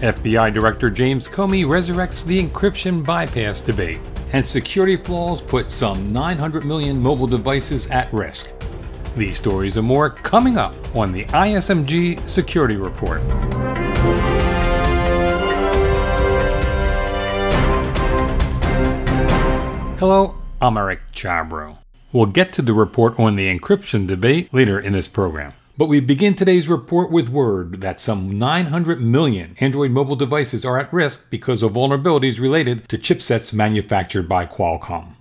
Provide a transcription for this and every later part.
FBI Director James Comey resurrects the encryption bypass debate, and security flaws put some 900 million mobile devices at risk. These stories and more coming up on the ISMG Security Report. Hello, I'm Eric Chabrow. We'll get to the report on the encryption debate later in this program. But we begin today's report with word that some 900 million Android mobile devices are at risk because of vulnerabilities related to chipsets manufactured by Qualcomm.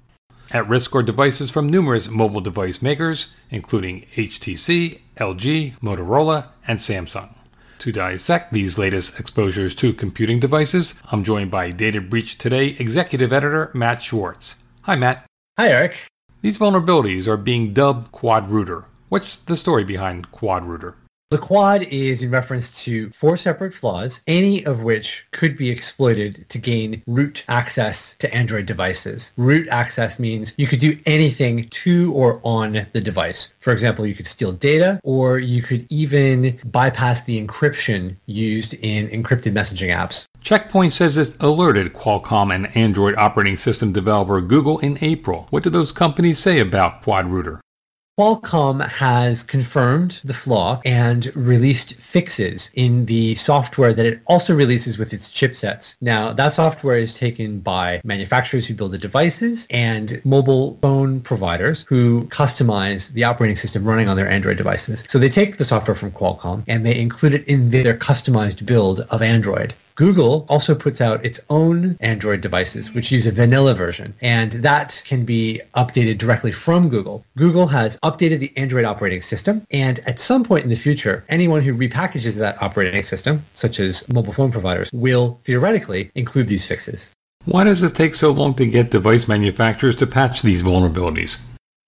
At risk are devices from numerous mobile device makers, including HTC, LG, Motorola, and Samsung. To dissect these latest exposures to computing devices, I'm joined by Data Breach Today executive editor Matt Schwartz. Hi, Matt. Hi, Eric. These vulnerabilities are being dubbed Quad Rooter. What's the story behind Quad Rooter? The quad is in reference to four separate flaws, any of which could be exploited to gain root access to Android devices. Root access means you could do anything to or on the device. For example, you could steal data or you could even bypass the encryption used in encrypted messaging apps. Checkpoint says it alerted Qualcomm and Android operating system developer Google in April. What do those companies say about Quad Rooter? Qualcomm has confirmed the flaw and released fixes in the software that it also releases with its chipsets. Now, that software is taken by manufacturers who build the devices and mobile phone providers who customize the operating system running on their Android devices. So they take the software from Qualcomm and they include it in their customized build of Android. Google also puts out its own Android devices, which use a vanilla version, and that can be updated directly from Google. Google has updated the Android operating system, and at some point in the future, anyone who repackages that operating system, such as mobile phone providers, will theoretically include these fixes. Why does it take so long to get device manufacturers to patch these vulnerabilities?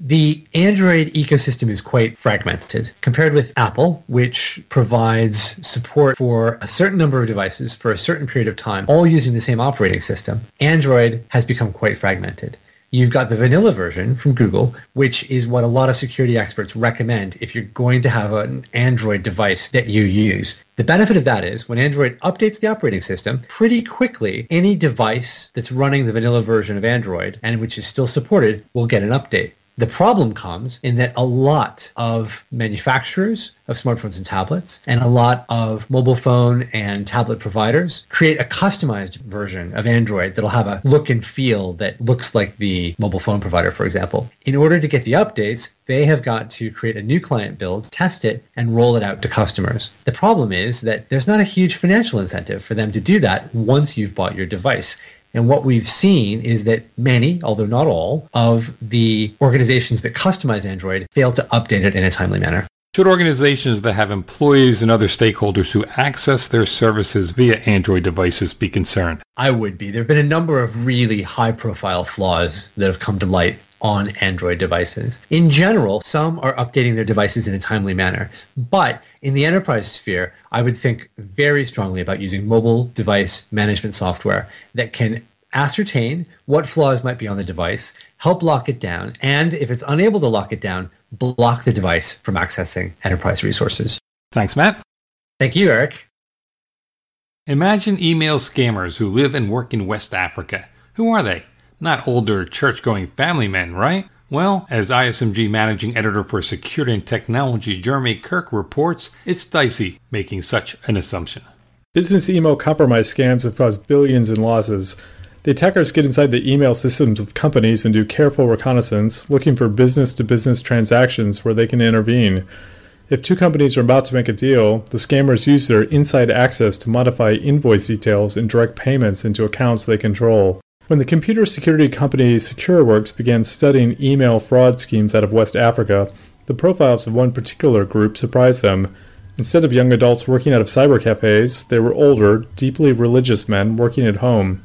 The Android ecosystem is quite fragmented compared with Apple, which provides support for a certain number of devices for a certain period of time, all using the same operating system. Android has become quite fragmented. You've got the vanilla version from Google, which is what a lot of security experts recommend if you're going to have an Android device that you use. The benefit of that is when Android updates the operating system, pretty quickly, any device that's running the vanilla version of Android and which is still supported will get an update. The problem comes in that a lot of manufacturers of smartphones and tablets and a lot of mobile phone and tablet providers create a customized version of Android that'll have a look and feel that looks like the mobile phone provider, for example. In order to get the updates, they have got to create a new client build, test it, and roll it out to customers. The problem is that there's not a huge financial incentive for them to do that once you've bought your device. And what we've seen is that many, although not all, of the organizations that customize Android fail to update it in a timely manner. Should organizations that have employees and other stakeholders who access their services via Android devices be concerned? I would be. There have been a number of really high profile flaws that have come to light on Android devices. In general, some are updating their devices in a timely manner, but in the enterprise sphere, I would think very strongly about using mobile device management software that can ascertain what flaws might be on the device, help lock it down, and if it's unable to lock it down, block the device from accessing enterprise resources. Thanks, Matt. Thank you, Eric. Imagine email scammers who live and work in West Africa. Who are they? Not older church-going family men, right? Well, as ISMG managing editor for security and technology Jeremy Kirk reports, it's dicey making such an assumption. Business email compromise scams have caused billions in losses. The attackers get inside the email systems of companies and do careful reconnaissance, looking for business to business transactions where they can intervene. If two companies are about to make a deal, the scammers use their inside access to modify invoice details and direct payments into accounts they control. When the computer security company SecureWorks began studying email fraud schemes out of West Africa, the profiles of one particular group surprised them. Instead of young adults working out of cyber cafes, they were older, deeply religious men working at home.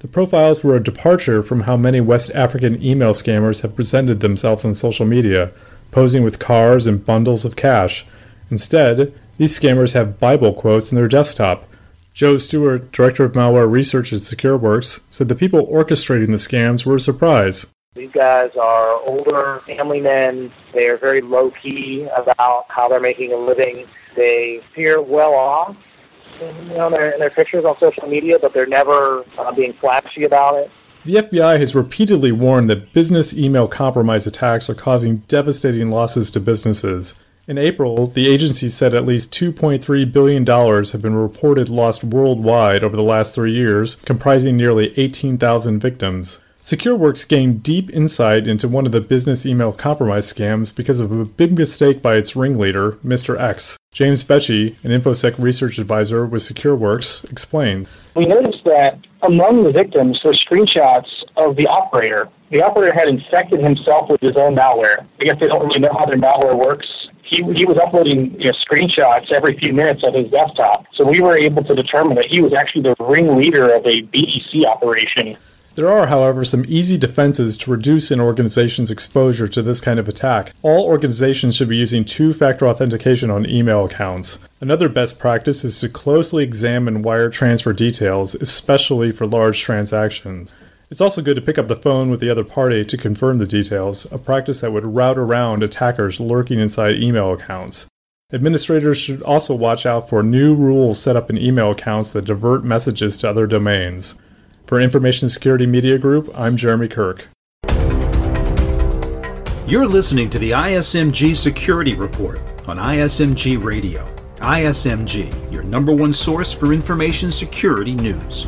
The profiles were a departure from how many West African email scammers have presented themselves on social media, posing with cars and bundles of cash. Instead, these scammers have Bible quotes in their desktop, Joe Stewart, director of malware research at SecureWorks, said the people orchestrating the scams were a surprise. These guys are older family men. They are very low key about how they're making a living. They appear well off. you know, in their, their pictures on social media, but they're never uh, being flashy about it. The FBI has repeatedly warned that business email compromise attacks are causing devastating losses to businesses. In April, the agency said at least $2.3 billion have been reported lost worldwide over the last three years, comprising nearly 18,000 victims. SecureWorks gained deep insight into one of the business email compromise scams because of a big mistake by its ringleader, Mr. X. James Bettke, an InfoSec research advisor with SecureWorks, explains. We noticed that among the victims were screenshots of the operator. The operator had infected himself with his own malware. I guess they don't really know how their malware works. He, he was uploading you know, screenshots every few minutes of his desktop. So we were able to determine that he was actually the ringleader of a BEC operation. There are, however, some easy defenses to reduce an organization's exposure to this kind of attack. All organizations should be using two factor authentication on email accounts. Another best practice is to closely examine wire transfer details, especially for large transactions. It's also good to pick up the phone with the other party to confirm the details, a practice that would route around attackers lurking inside email accounts. Administrators should also watch out for new rules set up in email accounts that divert messages to other domains. For Information Security Media Group, I'm Jeremy Kirk. You're listening to the ISMG Security Report on ISMG Radio. ISMG, your number one source for information security news.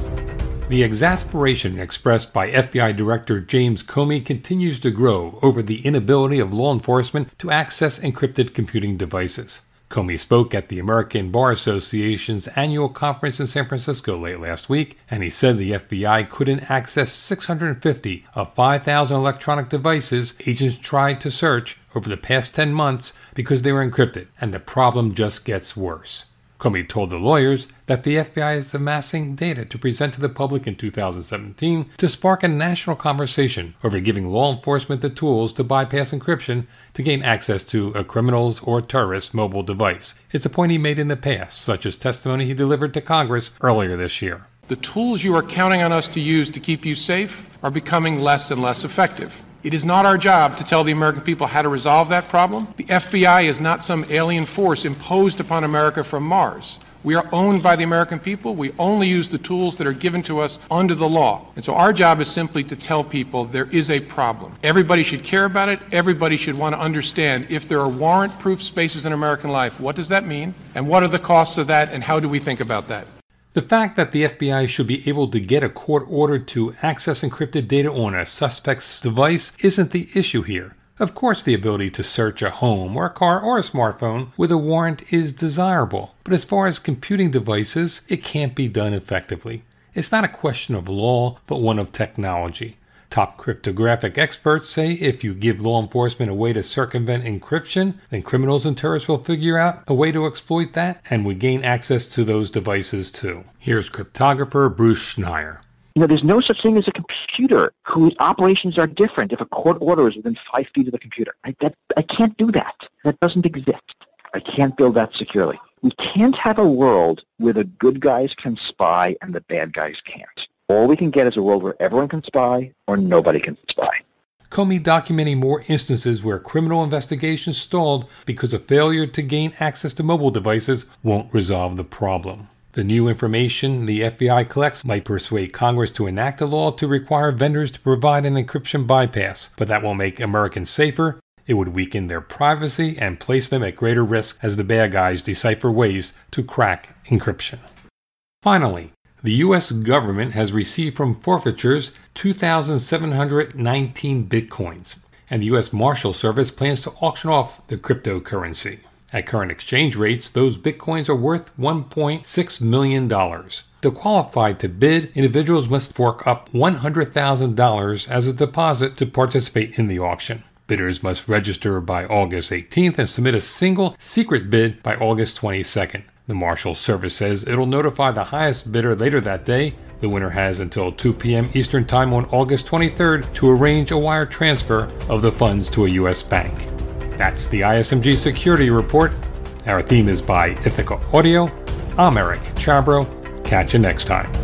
The exasperation expressed by FBI Director James Comey continues to grow over the inability of law enforcement to access encrypted computing devices. Comey spoke at the American Bar Association's annual conference in San Francisco late last week, and he said the FBI couldn't access 650 of 5,000 electronic devices agents tried to search over the past 10 months because they were encrypted, and the problem just gets worse. Comey told the lawyers that the FBI is amassing data to present to the public in 2017 to spark a national conversation over giving law enforcement the tools to bypass encryption to gain access to a criminal's or terrorist's mobile device. It's a point he made in the past, such as testimony he delivered to Congress earlier this year. The tools you are counting on us to use to keep you safe are becoming less and less effective. It is not our job to tell the American people how to resolve that problem. The FBI is not some alien force imposed upon America from Mars. We are owned by the American people. We only use the tools that are given to us under the law. And so our job is simply to tell people there is a problem. Everybody should care about it. Everybody should want to understand if there are warrant proof spaces in American life, what does that mean? And what are the costs of that? And how do we think about that? The fact that the FBI should be able to get a court order to access encrypted data on a suspect's device isn't the issue here. Of course, the ability to search a home or a car or a smartphone with a warrant is desirable, but as far as computing devices, it can't be done effectively. It's not a question of law, but one of technology. Top cryptographic experts say if you give law enforcement a way to circumvent encryption, then criminals and terrorists will figure out a way to exploit that and we gain access to those devices too. Here's cryptographer Bruce Schneier. You know, there's no such thing as a computer whose operations are different if a court order is within five feet of the computer. I, that, I can't do that. That doesn't exist. I can't build that securely. We can't have a world where the good guys can spy and the bad guys can't. All we can get is a world where everyone can spy or nobody can spy. Comey documenting more instances where criminal investigations stalled because a failure to gain access to mobile devices won't resolve the problem. The new information the FBI collects might persuade Congress to enact a law to require vendors to provide an encryption bypass, but that won't make Americans safer. It would weaken their privacy and place them at greater risk as the bad guys decipher ways to crack encryption. Finally, the U.S. government has received from forfeitures 2,719 bitcoins, and the U.S. Marshal Service plans to auction off the cryptocurrency. At current exchange rates, those bitcoins are worth $1.6 million. To qualify to bid, individuals must fork up $100,000 as a deposit to participate in the auction. Bidders must register by August 18th and submit a single secret bid by August 22nd. The Marshal Service says it'll notify the highest bidder later that day. The winner has until 2 p.m. Eastern Time on August 23rd to arrange a wire transfer of the funds to a U.S. bank. That's the ISMG Security Report. Our theme is by Ithaca Audio. I'm Eric Chabrow. Catch you next time.